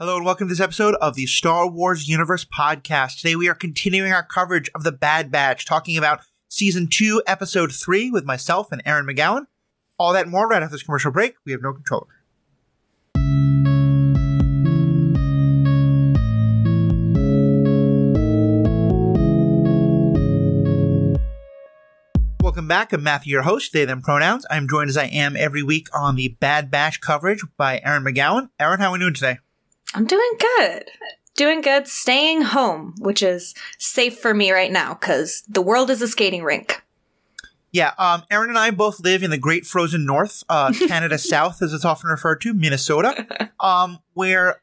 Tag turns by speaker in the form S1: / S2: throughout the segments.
S1: Hello and welcome to this episode of the Star Wars Universe podcast. Today we are continuing our coverage of The Bad Batch, talking about season two, episode three with myself and Erin McGowan. All that more right after this commercial break. We have no controller. Welcome back. I'm Matthew, your host, they, them pronouns. I'm joined as I am every week on the Bad Batch coverage by Erin McGowan. Erin, how are we doing today?
S2: I'm doing good. Doing good. Staying home, which is safe for me right now because the world is a skating rink.
S1: Yeah, um, Erin and I both live in the Great Frozen North, uh, Canada South, as it's often referred to, Minnesota, um, where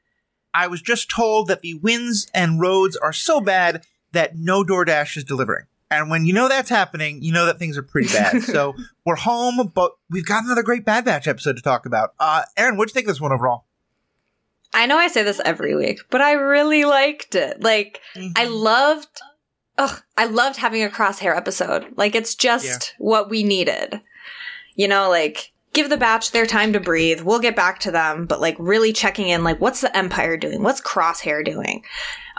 S1: I was just told that the winds and roads are so bad that no DoorDash is delivering. And when you know that's happening, you know that things are pretty bad. so we're home, but we've got another great Bad Batch episode to talk about. Uh, Erin, what'd you think of this one overall?
S2: I know I say this every week, but I really liked it. Like,
S1: Mm-hmm.
S2: I loved, ugh, I loved having a crosshair episode. Like, it's just
S1: Yeah.
S2: what we needed. You know, like, give the batch their time to breathe. We'll get back to them, but like, really checking in, like, what's the Empire doing? What's Crosshair doing?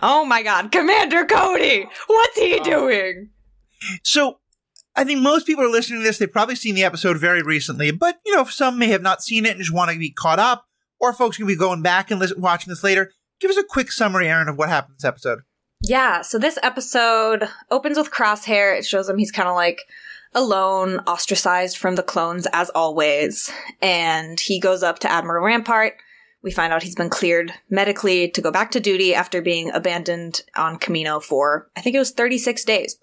S2: Oh my god, Commander Cody! What's he
S1: Oh.
S2: doing?
S1: So I think most people are listening to this. They've probably seen the episode very recently, but you know, some may have not seen it and just want to be caught up, or folks can be going back and listen, watching this later. Give us a quick summary, Erin, of what happened this episode.
S2: Yeah, so this episode opens with Crosshair. It shows him he's kind of like alone, ostracized from the clones as always. And he goes up to Admiral Rampart. We find out he's been cleared medically to go back to duty after being abandoned on Kamino for, I think it was 36 days.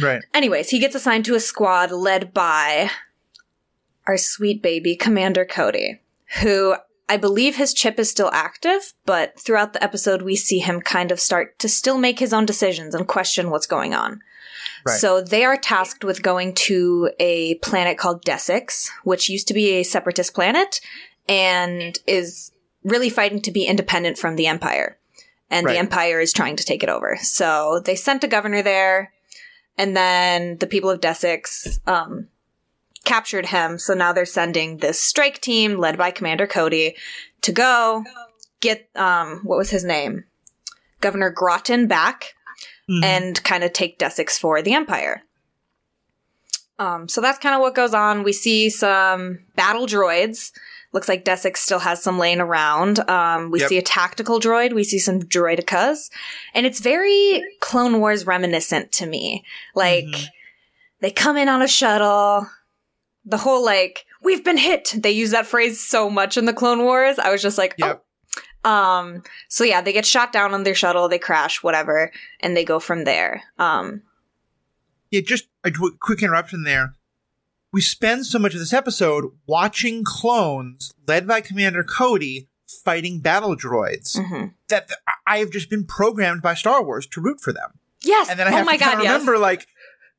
S1: Right.
S2: Anyways, he gets assigned to a squad led by our sweet baby, Commander Cody, who I believe his chip is still active, but throughout the episode, we see him kind of start to still make his own decisions and question what's going on.
S1: Right.
S2: So they are tasked with going to a planet called Desix, which used to be a separatist planet and is really fighting to be independent from the Empire. And
S1: Right.
S2: the Empire is trying to take it over. So they sent a governor there, and then the people of Desix um, captured him. So now they're sending this strike team led by Commander Cody to go get um, what was his name, Governor Groton back,
S1: Mhm.
S2: and kind of take Desix for the Empire. Um, so that's kind of what goes on. We see some battle droids. Looks like Desix still has some laying around. Um, we
S1: Yep.
S2: see a tactical droid. We see some droidekas. And it's very Clone Wars reminiscent to me. Like,
S1: Mhm.
S2: they come in on a shuttle. The whole, like, we've been hit. They use that phrase so much in the Clone Wars. I was just like,
S1: Yep.
S2: oh. Um, so yeah, they get shot down on their shuttle, they crash, whatever, and they go from there. Um,
S1: yeah, just a quick interruption there. We spend so much of this episode watching clones led by Commander Cody fighting battle droids
S2: mhm.
S1: that th- I have just been programmed by Star Wars to root for them.
S2: Yes.
S1: And then I
S2: oh
S1: have
S2: my
S1: to
S2: god,
S1: of
S2: yes.
S1: remember, like,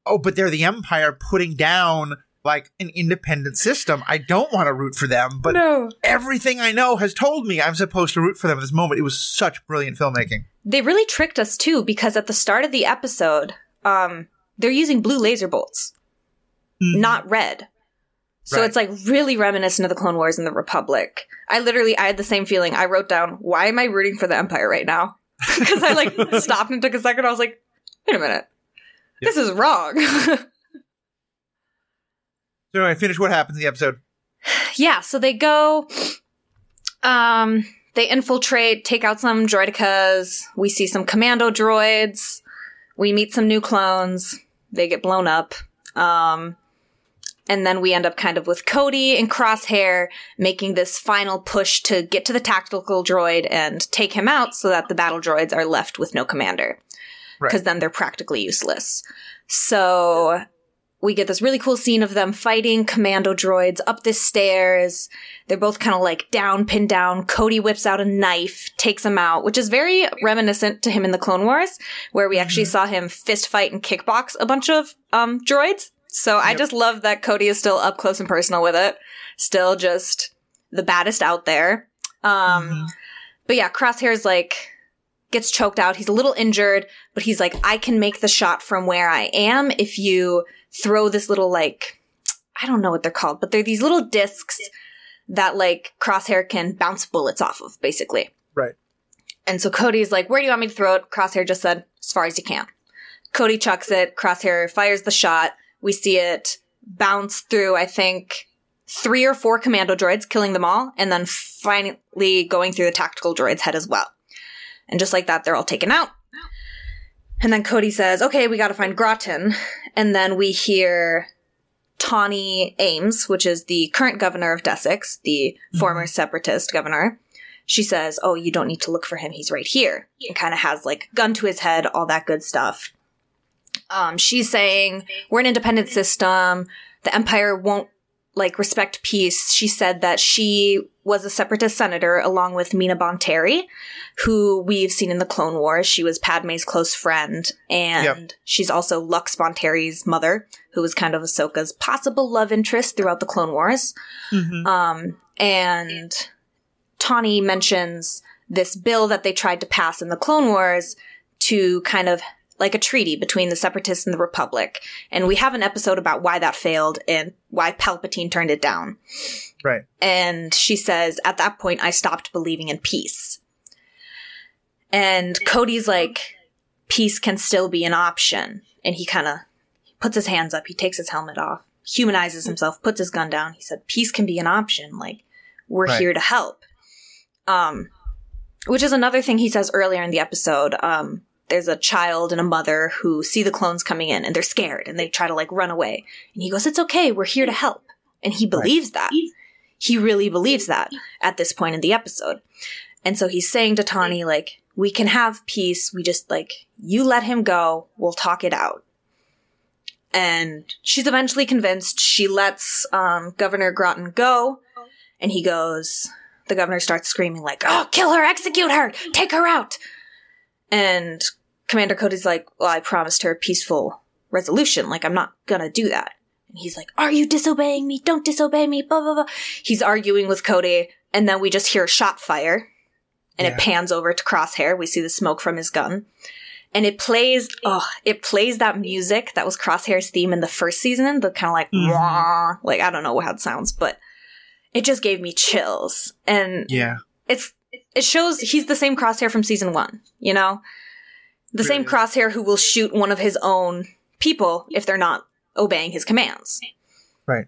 S1: oh, but they're the Empire putting down like an independent system. I don't want to root for them, but
S2: no.
S1: everything I know has told me I'm supposed to root for them at this moment. It was such brilliant filmmaking.
S2: They really tricked us too because at the start of the episode, um, they're using blue laser bolts,
S1: Mhm.
S2: not red. So
S1: Right.
S2: it's like really reminiscent of the Clone Wars and the Republic. I literally, I had the same feeling. I wrote down, "Why am I rooting for the Empire right now?" Because I like stopped and took a second. I was like, "Wait a minute, this is wrong."
S1: So I finish what happens in the episode.
S2: yeah, so they go um they infiltrate, take out some droidekas. We see some commando droids. We meet some new clones. They get blown up. Um and then we end up kind of with Cody and Crosshair making this final push to get to the tactical droid and take him out so that the battle droids are left with no commander.
S1: Right.
S2: Because then they're practically useless. So we get this really cool scene of them fighting commando droids up the stairs. They're both kind of like down, pinned down. Cody whips out a knife, takes him out, which is very reminiscent to him in the Clone Wars, where we actually saw him fist fight and kickbox a bunch of um, droids. So I just love that Cody is still up close and personal with it. Still just the baddest out there. Um,
S1: Mhm.
S2: but yeah, Crosshair's like gets choked out. He's a little injured, but he's like, I can make the shot from where I am if you throw this little like I don't know what they're called, but they're these little discs that like Crosshair can bounce bullets off of, basically.
S1: Right.
S2: And so Cody's like, Where do you want me to throw it? Crosshair just said, As far as you can. Cody chucks it. Crosshair fires the shot. We see it bounce through, I think, three or four commando droids, killing them all, and then finally going through the tactical droid's head as well. And just like that, they're all taken out. And then Cody says, okay, we gotta find Grattan. And then we hear Tawni Ames, which is the current governor of Desix, the mm-hmm. former separatist governor. She says, oh, you don't need to look for him. He's right here. And kind of has like gun to his head, all that good stuff. Um, she's saying, we're an independent system. The empire won't like respect peace. She said that she was a separatist senator along with Mina Bonteri, who we've seen in the Clone Wars. She was Padme's close friend, and yep. she's also Lux Bonteri's mother, who was kind of Ahsoka's possible love interest throughout the Clone Wars. Mm-hmm. Um, and Tawni mentions this bill that they tried to pass in the Clone Wars to kind of like a treaty between the separatists and the republic. And we have an episode about why that failed and why palpatine turned it down.
S1: Right.
S2: And she says at that point i stopped believing in peace. And cody's like peace can still be an option. And he kind of puts his hands up. He takes his helmet off humanizes himself puts his gun down. He said peace can be an option. Like we're right. here to help. Um which is another thing he says earlier in the episode um there's a child and a mother who see the clones coming in and they're scared and they try to like run away. And he goes, It's okay, we're here to help. And he believes that. He really believes that at this point in the episode. And so he's saying to Tawni, like, we can have peace. We just like, you let him go. We'll talk it out. And she's eventually convinced. She lets um, Governor Grattan go. And he goes, the governor starts screaming, like, oh, kill her, execute her, take her out. And Commander Cody's like, well, I promised her a peaceful resolution. Like, I'm not gonna do that. And he's like, are you disobeying me? Don't disobey me, blah, blah, blah. He's arguing with Cody, and then we just hear a shot fire, and yeah. it pans over to Crosshair. We see the smoke from his gun. And it plays, oh, it plays that music that was Crosshair's theme in the first season, the kind of like, mm-hmm. Like, I don't know how it sounds, but it just gave me chills. And
S1: yeah,
S2: it's, it shows he's the same Crosshair from season one, you know? The same crosshair who will shoot one of his own people if they're not obeying his commands.
S1: Right.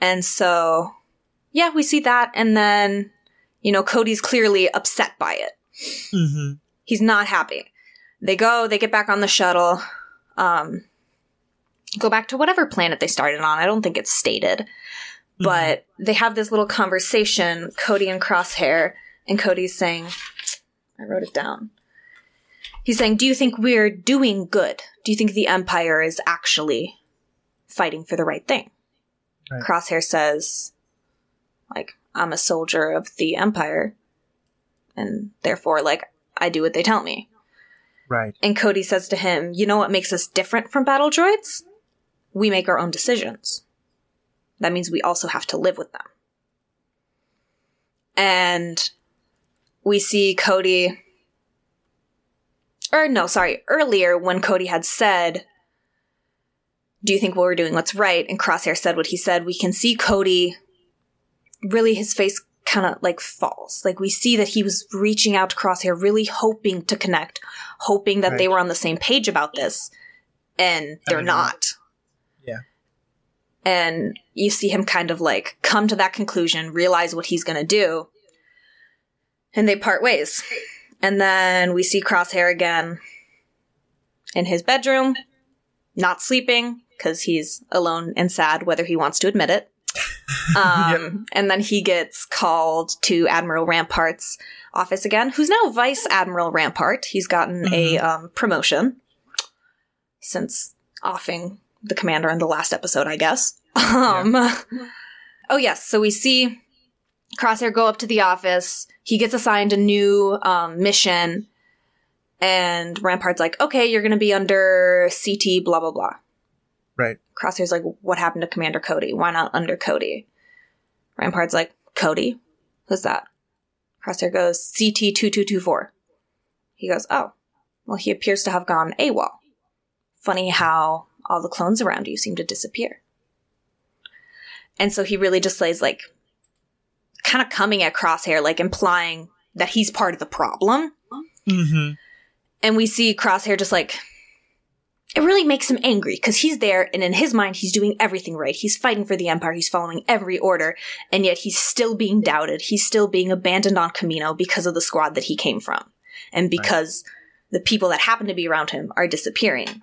S2: And so, yeah, we see that. And then, you know, Cody's clearly upset by it. Mm-hmm. He's not happy. They go, they get back on the shuttle, um, go back to whatever planet they started on. I don't think it's stated. Mm-hmm. But they have this little conversation, Cody and Crosshair, and Cody's saying, I wrote it down. He's saying, Do you think we're doing good? Do you think the Empire is actually fighting for the right thing? Right. Crosshair says, like, I'm a soldier of the Empire, and therefore, like, I do what they tell me.
S1: Right.
S2: And Cody says to him, You know what makes us different from battle droids? We make our own decisions. That means we also have to live with them. And we see Cody or no, sorry, earlier when Cody had said, Do you think what we're doing what's right? And Crosshair said what he said, we can see Cody really his face kind of like falls. Like we see that he was reaching out to Crosshair, really hoping to connect, hoping that right. they were on the same page about this. And they're not.
S1: Yeah.
S2: And you see him kind of like come to that conclusion, realize what he's going to do, and they part ways. And then we see Crosshair again in his bedroom, not sleeping because he's alone and sad, whether he wants to admit it. Um, yep. And then he gets called to Admiral Rampart's office again, who's now Vice Admiral Rampart. He's gotten mm-hmm. a um, promotion since offing the commander in the last episode, I guess. Um, yeah. Oh, yes. So we see Crosshair go up to the office. He gets assigned a new um, mission, and Rampart's like, "Okay, you're going to be under CT, blah blah blah."
S1: Right.
S2: Crosshair's like, "What happened to Commander Cody? Why not under Cody?" Rampart's like, "Cody, who's that?" Crosshair goes, "CT two two two four. He goes, "Oh, well, he appears to have gone AWOL. Funny how all the clones around you seem to disappear." And so he really just lays like kind of coming at Crosshair, like implying that he's part of the problem.
S1: Mm-hmm.
S2: And we see Crosshair just like, it really makes him angry because he's there and in his mind, he's doing everything right. He's fighting for the Empire. He's following every order. And yet he's still being doubted. He's still being abandoned on Kamino because of the squad that he came from. And because the people that happen to be around him are disappearing.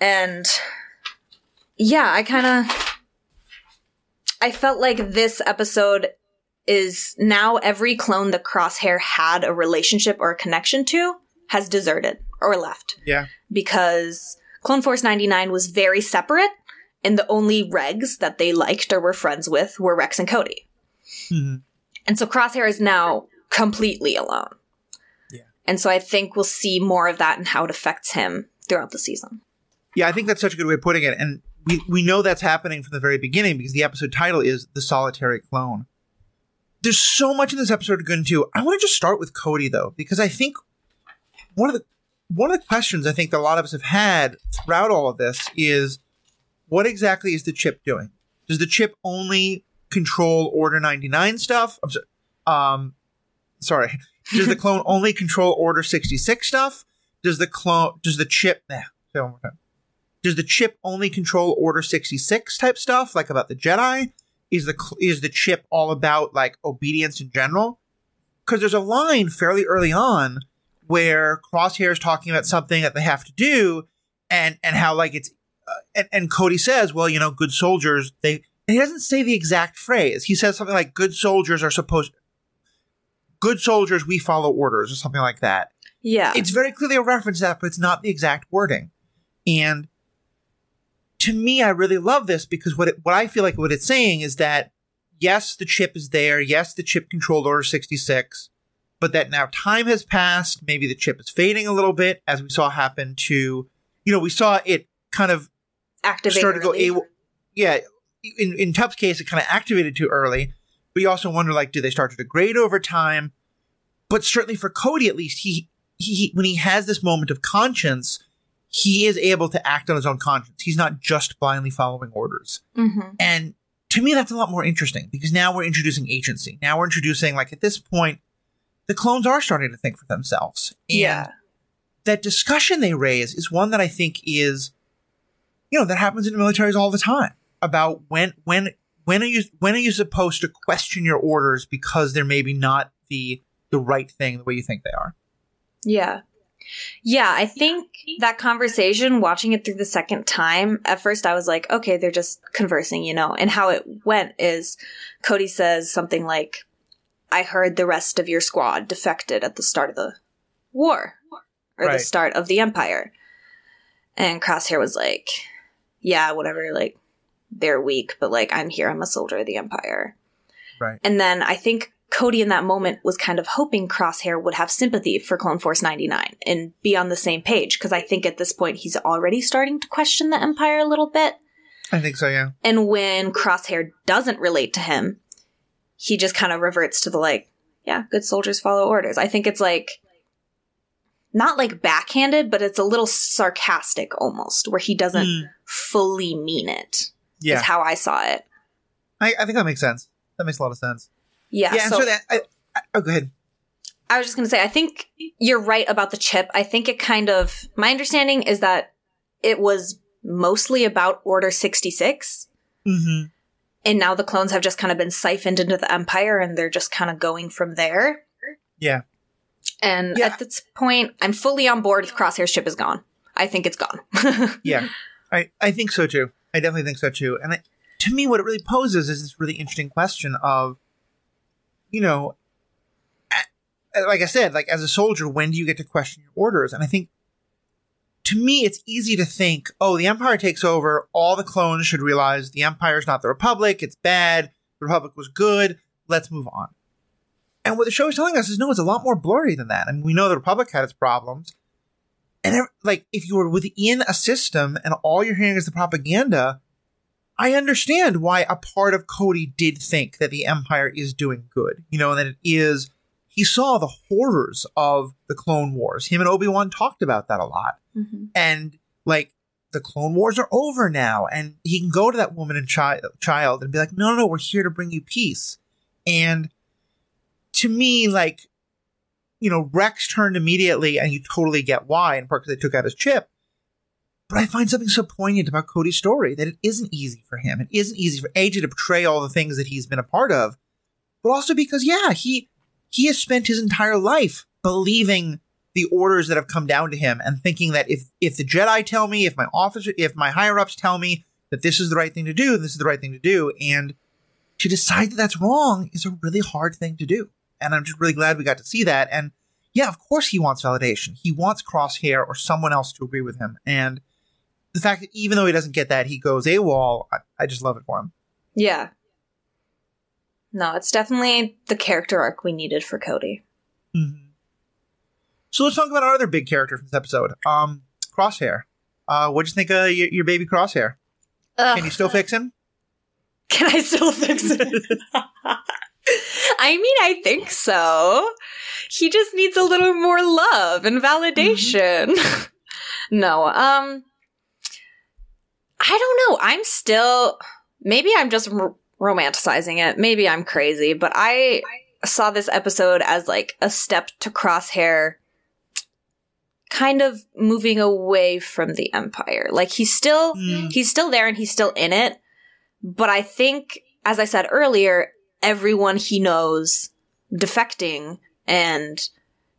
S2: And yeah, I kind of, I felt like this episode is now every clone the Crosshair had a relationship or a connection to has deserted or left
S1: Yeah.
S2: because Clone Force 99 was very separate and the only regs that they liked or were friends with were Rex and Cody.
S1: Mhm.
S2: And so Crosshair is now completely alone.
S1: Yeah.
S2: And so I think we'll see more of that and how it affects him throughout the season.
S1: Yeah, I think that's such a good way of putting it. And we, we know that's happening from the very beginning because the episode title is The Solitary Clone. There's so much in this episode to go into. I want to just start with Cody though, because I think one of the one of the questions I think that a lot of us have had throughout all of this is what exactly is the chip doing? Does the chip only control Order 99 stuff? I'm sorry. Um, sorry. Does the clone only control Order 66 stuff? Does the clone, does the chip, nah, say one more time. Does the chip only control Order 66 type stuff, like about the Jedi? Is the, is the chip all about like obedience in general? Because there's a line fairly early on where Crosshair is talking about something that they have to do, and and how like it's, uh, and, and Cody says, well, you know, good soldiers they. He doesn't say the exact phrase. He says something like, "Good soldiers are supposed." Good soldiers, we follow orders, or something like that.
S2: Yeah.
S1: It's very clearly a reference to that, but it's not the exact wording. And to me, I really love this because what it, what I feel like what it's saying is that yes, the chip is there. Yes, the chip controlled Order 66, but that now time has passed. Maybe the chip is fading a little bit as we saw happen to, you know, we saw it kind of
S2: Activate
S1: started to go yeah in in Tup's case it kind of activated too early but you also wonder like do they start to degrade over time but certainly for Cody at least he he, he when he has this moment of conscience he is able to act on his own conscience he's not just blindly following orders
S2: Mhm.
S1: and to me that's a lot more interesting because now we're introducing agency now we're introducing like at this point the clones are starting to think for themselves and
S2: Yeah.
S1: that discussion they raise is one that I think is, you know, that happens in the militaries all the time about when when when are you when are you supposed to question your orders because they're maybe not the the right thing the way you think they are.
S2: Yeah. Yeah, I think that conversation, watching it through the second time, at first I was like, okay, they're just conversing, you know. And how it went is Cody says something like, I heard the rest of your squad defected at the start of the war or the start of the empire. And Crosshair was like, yeah, whatever, like, they're weak, but like, I'm here, I'm a soldier of the empire.
S1: Right.
S2: And then I think Cody in that moment was kind of hoping Crosshair would have sympathy for Clone Force 99 and be on the same page because I think at this point he's already starting to question the Empire a little bit.
S1: I think so, yeah.
S2: And when Crosshair doesn't relate to him, he just kind of reverts to the like, yeah, good soldiers follow orders. I think it's like not like backhanded, but it's a little sarcastic almost, where he doesn't
S1: Mm,
S2: fully mean it.
S1: yeah.
S2: Is how I saw it.
S1: I, I think that makes sense. That makes a lot of sense.
S2: Yeah.
S1: Yeah,
S2: so
S1: so that I, I, oh go ahead.
S2: I was just going to say, I think you're right about the chip. I think it kind of, my understanding is that it was mostly about Order 66.
S1: Mm-hmm.
S2: And now the clones have just kind of been siphoned into the Empire and they're just kind of going from there.
S1: Yeah.
S2: And
S1: Yeah.
S2: at this point, I'm fully on board with Crosshair's chip is gone. I think it's gone.
S1: Yeah, I, I think so too. I definitely think so too. And I, to me, what it really poses is this really interesting question of, you know, like I said, like as a soldier, when do you get to question your orders? And I think, to me, it's easy to think, oh, the Empire takes over. All the clones should realize the Empire is not the Republic. It's bad. The Republic was good. Let's move on. And what the show is telling us is no, it's a lot more blurry than that. I mean, we know the Republic had its problems. And like, if you were within a system and all you're hearing is the propaganda, I understand why a part of Cody did think that the Empire is doing good. You know, and that it is. He saw the horrors of the Clone Wars. Him and Obi Wan talked about that a lot.
S2: Mhm.
S1: And like, the Clone Wars are over now, and he can go to that woman and child child and be like, "No, no, no, we're here to bring you peace." And to me, like, you you know, Rex turned immediately, and you totally get why, in part because they took out his chip. But I find something so poignant about Cody's story that it isn't easy for him. It isn't easy for AJ to portray all the things that he's been a part of, but also because, yeah, he he has spent his entire life believing the orders that have come down to him and thinking that if if the Jedi tell me, if my officer, if my higher ups tell me that this is the right thing to do, this is the right thing to do, and to decide that that's wrong is a really hard thing to do. And I'm just really glad we got to see that. And yeah, of course he wants validation. He wants Crosshair or someone else to agree with him. And the fact that even though he doesn't get that, he goes AWOL, I, I just love it for him.
S2: Yeah. No, it's definitely the character arc we needed for Cody.
S1: Mm-hmm. So let's talk about our other big character from this episode, um, Crosshair. Uh, what'd you think of your, your baby Crosshair?
S2: Ugh.
S1: Can you still fix him?
S2: Can I still fix it? I mean, I think so. He just needs a little more love and validation. Mm-hmm. no, um, I don't know. I'm still, maybe I'm just r- romanticizing it. Maybe I'm crazy, but I saw this episode as like a step to Crosshair kind of moving away from the empire. Like he's still
S1: Mm.
S2: he's still there and he's still in it, but I think as I said earlier, everyone he knows defecting and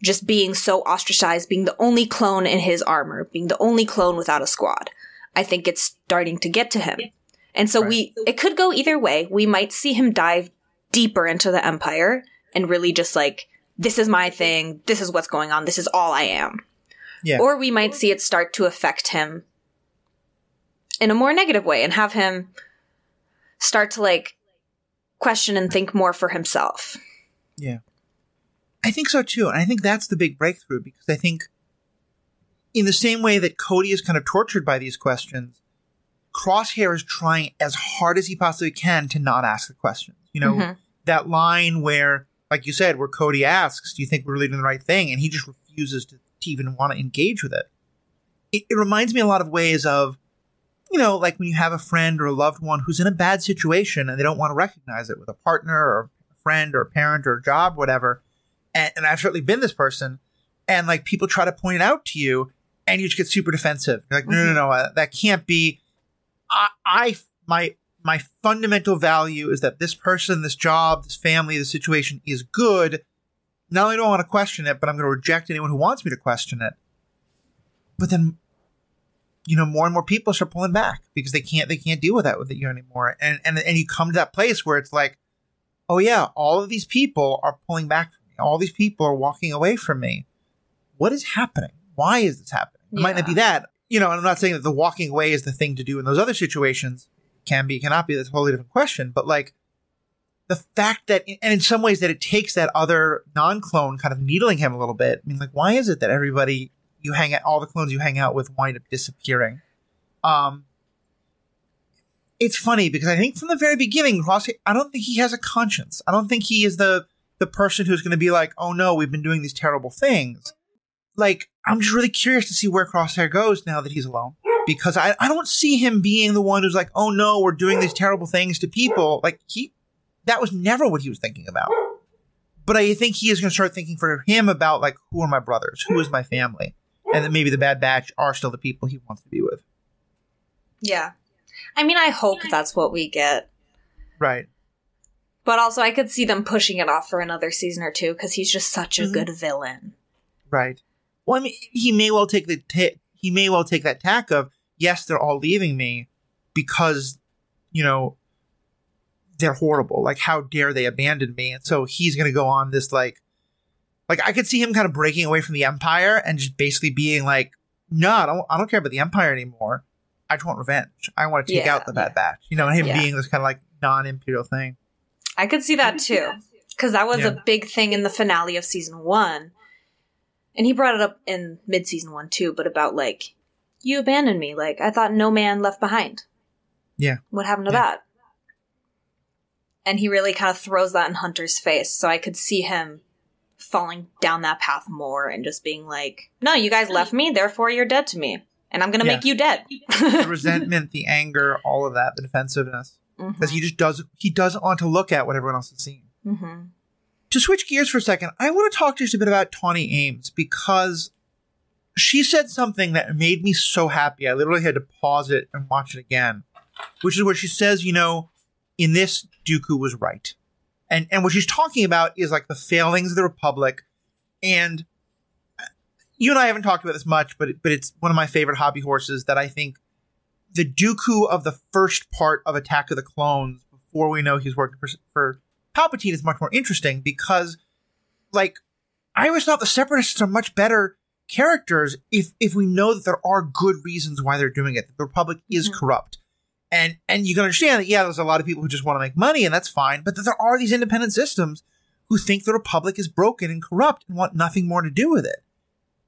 S2: just being so ostracized, being the only clone in his armor, being the only clone without a squad. I think it's starting to get to him. And so we it could go either way. We might see him dive deeper into the empire and really just like this is my thing, this is what's going on, this is all I am.
S1: Yeah.
S2: Or we might see it start to affect him in a more negative way and have him start to like question and think more for himself.
S1: Yeah. I think so too. And I think that's the big breakthrough because I think in the same way that Cody is kind of tortured by these questions, Crosshair is trying as hard as he possibly can to not ask the questions. You know,
S2: Mhm.
S1: that line where, like you said, where Cody asks, Do you think we're really doing the right thing? And he just refuses to, to even want to engage with it. it. It reminds me a lot of ways of, you know, like when you have a friend or a loved one who's in a bad situation and they don't want to recognize it with a partner or a friend or a parent or a job, whatever. And, and I've certainly been this person. And like people try to point it out to you and you just get super defensive. You're like, no, no, no, uh, that can't be. I, I, my, my fundamental value is that this person, this job, this family, this situation is good. Not only do I want to question it, but I'm going to reject anyone who wants me to question it. But then, you know, more and more people start pulling back because they can't, they can't deal with that with you anymore. And, and, and you come to that place where it's like, oh yeah, all of these people are pulling back from me. All these people are walking away from me. What is happening? Why is this happening? It might not be that. You know, and I'm not saying that the walking away is the thing to do in those other situations. Can be, cannot be. That's a totally different question. But like the fact that, and in some ways that it takes that other non-clone kind of needling him a little bit. I mean, like, why is it that everybody you hang out, all the clones you hang out with wind up disappearing? Um, it's funny because I think from the very beginning, Cross, I don't think he has a conscience. I don't think he is the the person who's going to be like, oh no, we've been doing these terrible things. Like, I'm just really curious to see where Crosshair goes now that he's alone. Because I, I don't see him being the one who's like, oh no, we're doing these terrible things to people. Like, he, that was never what he was thinking about. But I think he is going to start thinking for him about, like, who are my brothers? Who is my family? And then maybe the Bad Batch are still the people he wants to be with.
S2: Yeah. I mean, I hope that's what we get.
S1: Right.
S2: But also, I could see them pushing it off for another season or two because he's just such a
S1: Mhm.
S2: good villain.
S1: Right. Well, I mean, he may well take the ta- he may well take that tack of yes, they're all leaving me because you know they're horrible. Like, how dare they abandon me? And so he's going to go on this like, like I could see him kind of breaking away from the empire and just basically being like, no, I don't, I don't care about the empire anymore. I just want revenge. I want to take
S2: Yeah.
S1: out the Bad Batch. You know, him
S2: Yeah.
S1: being this kind of like non-imperial thing.
S2: I could see that too. Because that was
S1: Yeah.
S2: a big thing in the finale of season one. And he brought it up in mid season one too, but about like, you abandoned me. Like, I thought no man left behind.
S1: Yeah.
S2: What happened to
S1: Yeah.
S2: that? And he really kind of throws that in Hunter's face. So I could see him falling down that path more and just being like, no, you guys left me, therefore you're dead to me. And I'm going to
S1: Yeah.
S2: make you dead.
S1: The resentment, the anger, all of that, the defensiveness. Because he just doesn't he doesn't want to look at what everyone else is seeing.
S2: Mhm.
S1: To switch gears for a second, I want to talk just a bit about Tawni Ames because she said something that made me so happy. I literally had to pause it and watch it again, which is where she says, you know, in this, Dooku was right. And, and what she's talking about is like the failings of the Republic. And uh, you and I haven't talked about this much, but, but it's one of my favorite hobby horses that I think the Dooku of the first part of Attack of the Clones, before we know he's working for, for Palpatine, is much more interesting because, like, I always thought the Separatists are much better characters if if we know that there are good reasons why they're doing it. That the Republic is mm-hmm. corrupt, and and you can understand that. Yeah, there's a lot of people who just want to make money, and that's fine. But that there are these independent systems who think the Republic is broken and corrupt and want nothing more to do with it.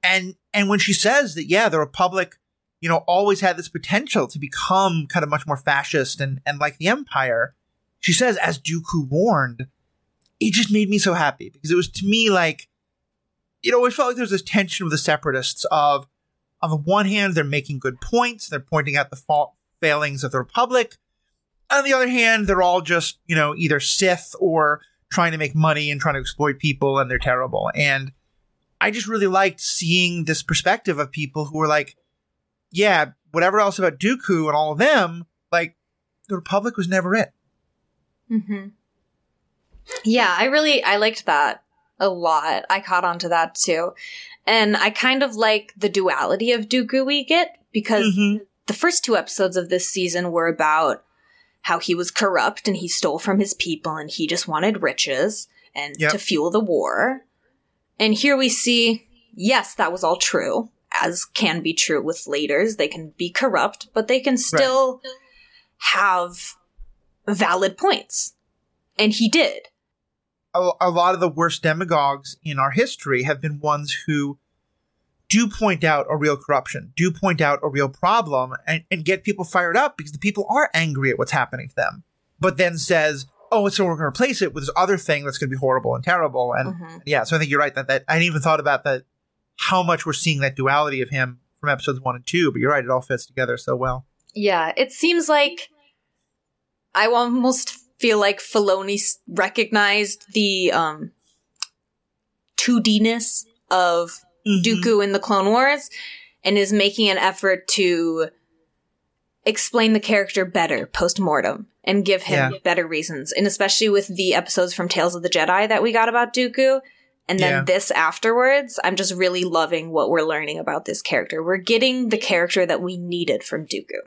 S1: And and when she says that, yeah, the Republic, you know, always had this potential to become kind of much more fascist and and like the Empire, she says, as Dooku warned, it just made me so happy because it was to me like you know, it felt like there was this tension with the separatists of, on the one hand, they're making good points, they're pointing out the fault failings of the Republic. On the other hand, they're all just, you know, either Sith or trying to make money and trying to exploit people and they're terrible. And I just really liked seeing this perspective of people who were like, yeah, whatever else about Dooku and all of them, like, the Republic was never it.
S2: Mm-hmm. Yeah, I really, I liked that a lot. I caught on to that too. And I kind of like the duality of Dooku we get because mm-hmm. the first two episodes of this season were about how he was corrupt and he stole from his people and he just wanted riches and yep. to fuel the war. And here we see, yes, that was all true, as can be true with leaders. They can be corrupt, but they can still right. have valid points. And he did
S1: a, a lot of the worst demagogues in our history have been ones who do point out a real corruption, do point out a real problem, and, and get people fired up because the people are angry at what's happening to them. But then says, "Oh, so we're going to replace it with this other thing that's going to be horrible and terrible." And mm-hmm. yeah, so I think you're right that that I hadn't even thought about that. How much we're seeing that duality of him from episodes one and two, but you're right; it all fits together so well.
S2: Yeah, it seems like I almost feel like Filoni recognized the um 2D-ness of mm-hmm. Dooku in the Clone Wars and is making an effort to explain the character better post mortem and give him yeah. better reasons. And especially with the episodes from Tales of the Jedi that we got about Dooku. And then yeah. this afterwards, I'm just really loving what we're learning about this character. We're getting the character that we needed from Dooku.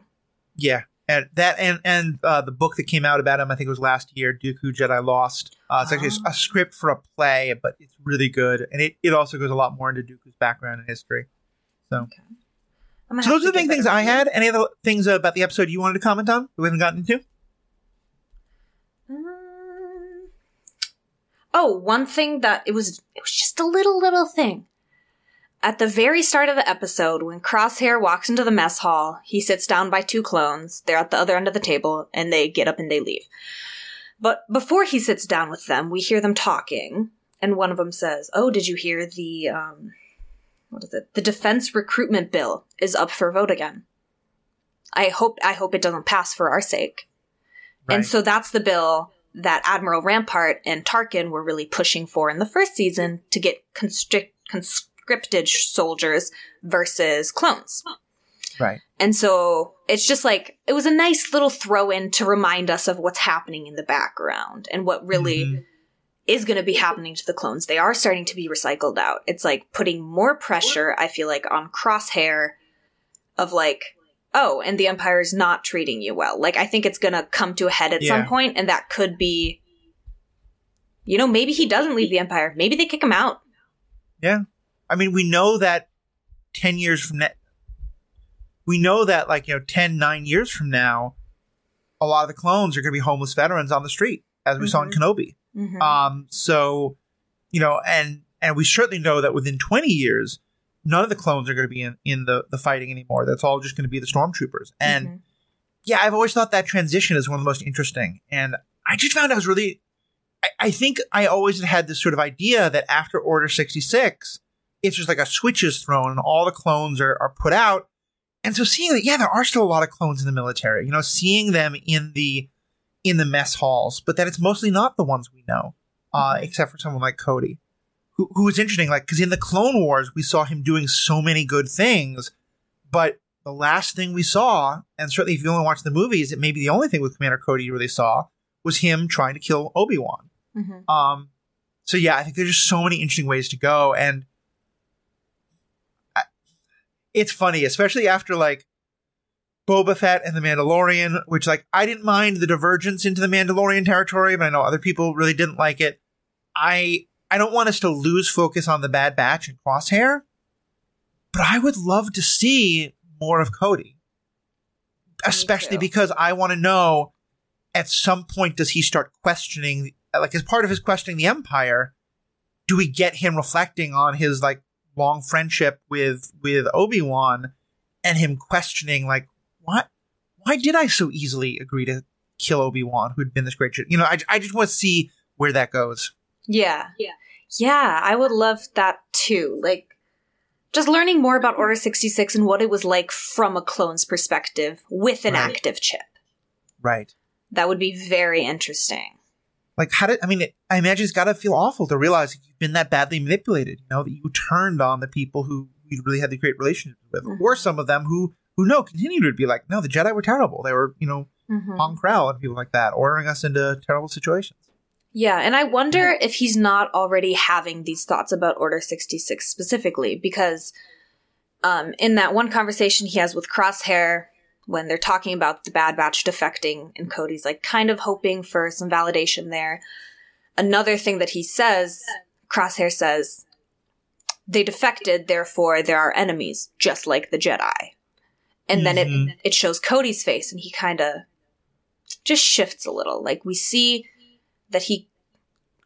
S1: Yeah, and that and and uh, the book that came out about him, I think it was last year, Dooku Jedi Lost. Uh, it's actually oh. a script for a play, but it's really good, and it, it also goes a lot more into Dooku's background and history. So, okay. so those are the main things I had. Any other things about the episode you wanted to comment on? We haven't gotten into.
S2: Um, oh, one thing that it was it was just a little little thing. At the very start of the episode, when Crosshair walks into the mess hall, he sits down by two clones. They're at the other end of the table, and they get up and they leave. But before he sits down with them, we hear them talking, and one of them says, "Oh, did you hear the um, what is it? The defense recruitment bill is up for vote again. I hope I hope it doesn't pass for our sake." Right. And so that's the bill that Admiral Rampart and Tarkin were really pushing for in the first season to get constrict. Const- scripted soldiers versus clones.
S1: Right.
S2: And so it's just like, it was a nice little throw in to remind us of what's happening in the background and what really mm-hmm. is going to be happening to the clones. They are starting to be recycled out. It's like putting more pressure, I feel like, on Crosshair of like, oh, and the Empire is not treating you well. Like, I think it's going to come to a head at yeah. some point, and that could be, you know, maybe he doesn't leave the Empire. Maybe they kick him out.
S1: Yeah. I mean, we know that 10 years from now, we know that like, you know, 10, 9 years from now, a lot of the clones are going to be homeless veterans on the street, as we mm-hmm. saw in mm-hmm. Kenobi. Mm-hmm. Um, so, you know, and, and we certainly know that within 20 years, none of the clones are going to be in, in the, the fighting anymore. That's all just going to be the stormtroopers. And mm-hmm. yeah, I've always thought that transition is one of the most interesting. And I just found I was really, I, I think I always had this sort of idea that after Order 66, it's just like a switch is thrown and all the clones are, are put out. And so seeing that, yeah, there are still a lot of clones in the military, you know, seeing them in the, in the mess halls, but that it's mostly not the ones we know. uh, except for someone like Cody, who who was interesting. Like because in the Clone Wars, we saw him doing so many good things, but the last thing we saw, and certainly if you only watch the movies, it may be the only thing with Commander Cody you really saw was him trying to kill Obi Wan.
S2: Mhm.
S1: Um, so yeah, I think there's just so many interesting ways to go, and it's funny, especially after like Boba Fett and the Mandalorian, which like I didn't mind the divergence into the Mandalorian territory, but I know other people really didn't like it. I I don't want us to lose focus on the Bad Batch and Crosshair, but I would love to see more of Cody, especially because I want to know at some point does he start questioning like as part of his questioning the empire do we get him reflecting on his like long friendship with with obi-wan and him questioning like what why did i so easily agree to kill obi-wan who'd been this great you know i, I just want to see where that goes
S2: Yeah. Yeah. Yeah, I would love that too. Like, just learning more about Order 66 and what it was like from a clone's perspective with an
S1: Right.
S2: active chip.
S1: right
S2: That would be very interesting.
S1: Like how did i mean it, i imagine it's got to feel awful to realize you've been that badly manipulated you know that you turned on the people who you really had the great relationships with
S2: Mhm.
S1: or some of them who who no continue to be like no the jedi were terrible they were you know
S2: Mhm.
S1: Pong Krell and people like that, ordering us into terrible situations.
S2: Yeah, and I wonder if he's not already having these thoughts about Order 66 specifically, because um, in that one conversation he has with Crosshair, when they're talking about the Bad Batch defecting, and Cody's like kind of hoping for some validation there. Another thing that he says, Crosshair says, they defected, therefore there are enemies, just like the Jedi. And then
S1: Mhm.
S2: it it shows Cody's face, and he kind of just shifts a little. Like we see that he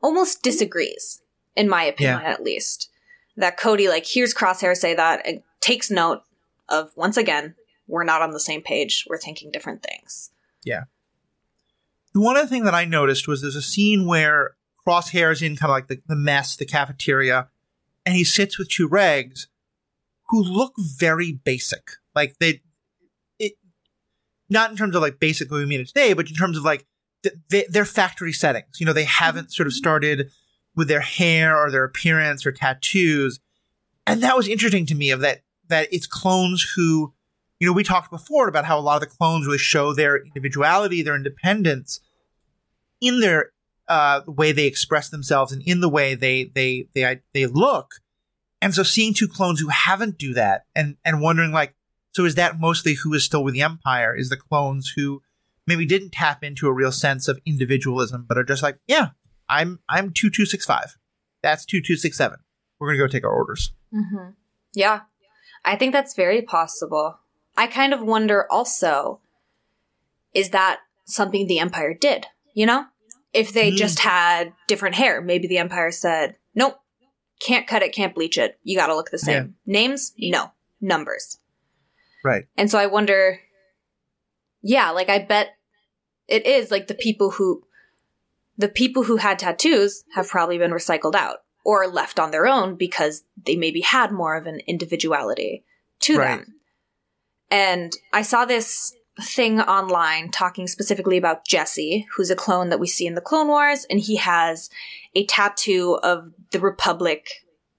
S2: almost disagrees, in my opinion, at least. That Cody like hears Crosshair say that and takes note of once again, we're not on the same page. We're thinking different things. Yeah.
S1: The one other thing that I noticed was there's a scene where Crosshair is in kind of like the, the mess, the cafeteria, and he sits with two regs who look very basic. Like they, it, not in terms of like basic we mean it today, but in terms of like th- they, their factory settings. You know, they haven't sort of mm-hmm. started with their hair or their appearance or tattoos, and that was interesting to me. Of that, that it's clones who, you know, we talked before about how a lot of the clones really show their individuality, their independence in their uh, way they express themselves and in the way they they they they look. And so seeing two clones who haven't do that and and wondering like, so is that mostly who is still with the Empire? Is the clones who maybe didn't tap into a real sense of individualism, but are just like, yeah, I'm I'm two two six five. That's two two six seven. We're gonna go take our orders.
S2: Mm-hmm. Yeah, I think that's very possible. I kind of wonder also, is that something the Empire did? You know, if they
S1: Mm.
S2: just had different hair, maybe the Empire said, "Nope, can't cut it, can't bleach it. You got to look the same." Names, no. Numbers.
S1: Right.
S2: And so I wonder, yeah, like I bet it is like the people who, the people who had tattoos have probably been recycled out or left on their own because they maybe had more of an individuality to
S1: Right.
S2: them. And I saw this thing online talking specifically about Jesse, who's a clone that we see in the Clone Wars, and he has a tattoo of the Republic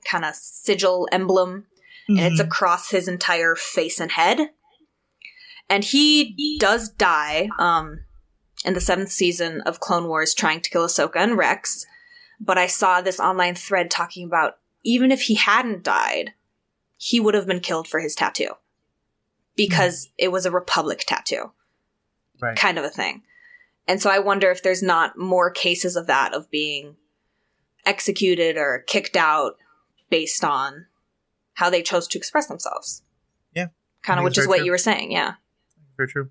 S2: kind of sigil emblem and it's
S1: Mhm.
S2: across his entire face and head. And he does die um, in the seventh season of Clone Wars trying to kill Ahsoka and Rex. But I saw this online thread talking about even if he hadn't died, he would have been killed for his tattoo because it was a Republic tattoo,
S1: right.
S2: kind of a thing. And so I wonder if there's not more cases of that, of being executed or kicked out based on how they chose to express themselves.
S1: Yeah.
S2: Kind of, which is what
S1: true.
S2: you were saying. Yeah.
S1: Very true.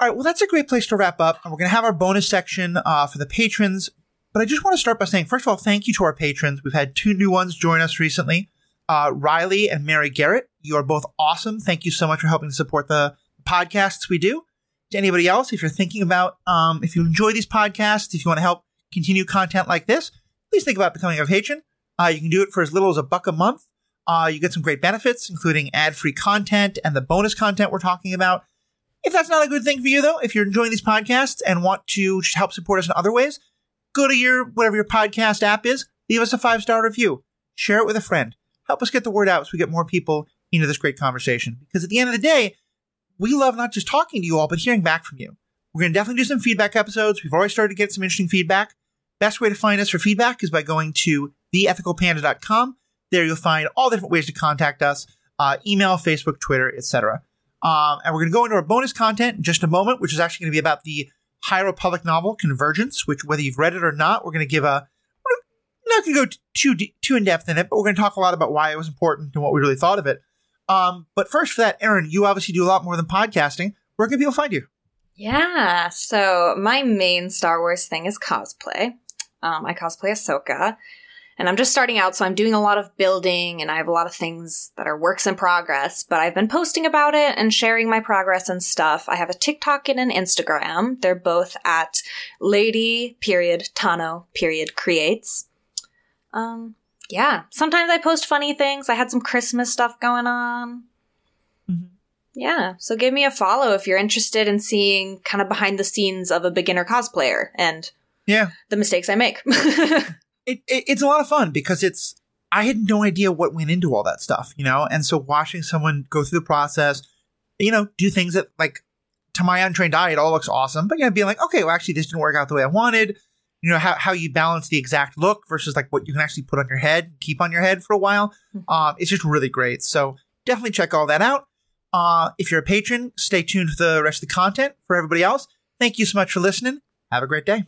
S1: All right, well, that's a great place to wrap up. And we're going to have our bonus section uh, for the patrons. But I just want to start by saying, first of all, thank you to our patrons. We've had two new ones join us recently uh, Riley and Mary Garrett. You are both awesome. Thank you so much for helping to support the podcasts we do. To anybody else, if you're thinking about, um, if you enjoy these podcasts, if you want to help continue content like this, please think about becoming a patron. Uh, you can do it for as little as a buck a month. Uh, you get some great benefits, including ad free content and the bonus content we're talking about. If that's not a good thing for you, though, if you're enjoying these podcasts and want to help support us in other ways, go to your whatever your podcast app is, leave us a five star review, share it with a friend, help us get the word out so we get more people into this great conversation. Because at the end of the day, we love not just talking to you all, but hearing back from you. We're going to definitely do some feedback episodes. We've already started to get some interesting feedback. Best way to find us for feedback is by going to theethicalpanda.com. There you'll find all the different ways to contact us, uh, email, Facebook, Twitter, etc. Um, and we're going to go into our bonus content in just a moment, which is actually going to be about the High Republic novel Convergence, which whether you've read it or not, we're going to give a not going to go too too in depth in it, but we're going to talk a lot about why it was important and what we really thought of it. Um, but first, for that, Erin, you obviously do a lot more than podcasting. Where can people find you?
S2: Yeah, so my main Star Wars thing is cosplay. Um, I cosplay Ahsoka, and I'm just starting out, so I'm doing a lot of building, and I have a lot of things that are works in progress. But I've been posting about it and sharing my progress and stuff. I have a TikTok and an Instagram. They're both at Lady period Tano period creates. Um, yeah. Sometimes I post funny things. I had some Christmas stuff going on. Mm-hmm. Yeah. So give me a follow if you're interested in seeing kind of behind the scenes of a beginner cosplayer and
S1: yeah,
S2: the mistakes I make.
S1: it, it, it's a lot of fun because it's I had no idea what went into all that stuff, you know, and so watching someone go through the process, you know, do things that like to my untrained eye, it all looks awesome, but you know, being like, okay, well, actually, this didn't work out the way I wanted you know how, how you balance the exact look versus like what you can actually put on your head keep on your head for a while hmm. um, it's just really great. So definitely check all that out. Uh, if you're a patron stay tuned for the rest of the content for everybody else. Thank you so much for listening. Have a great day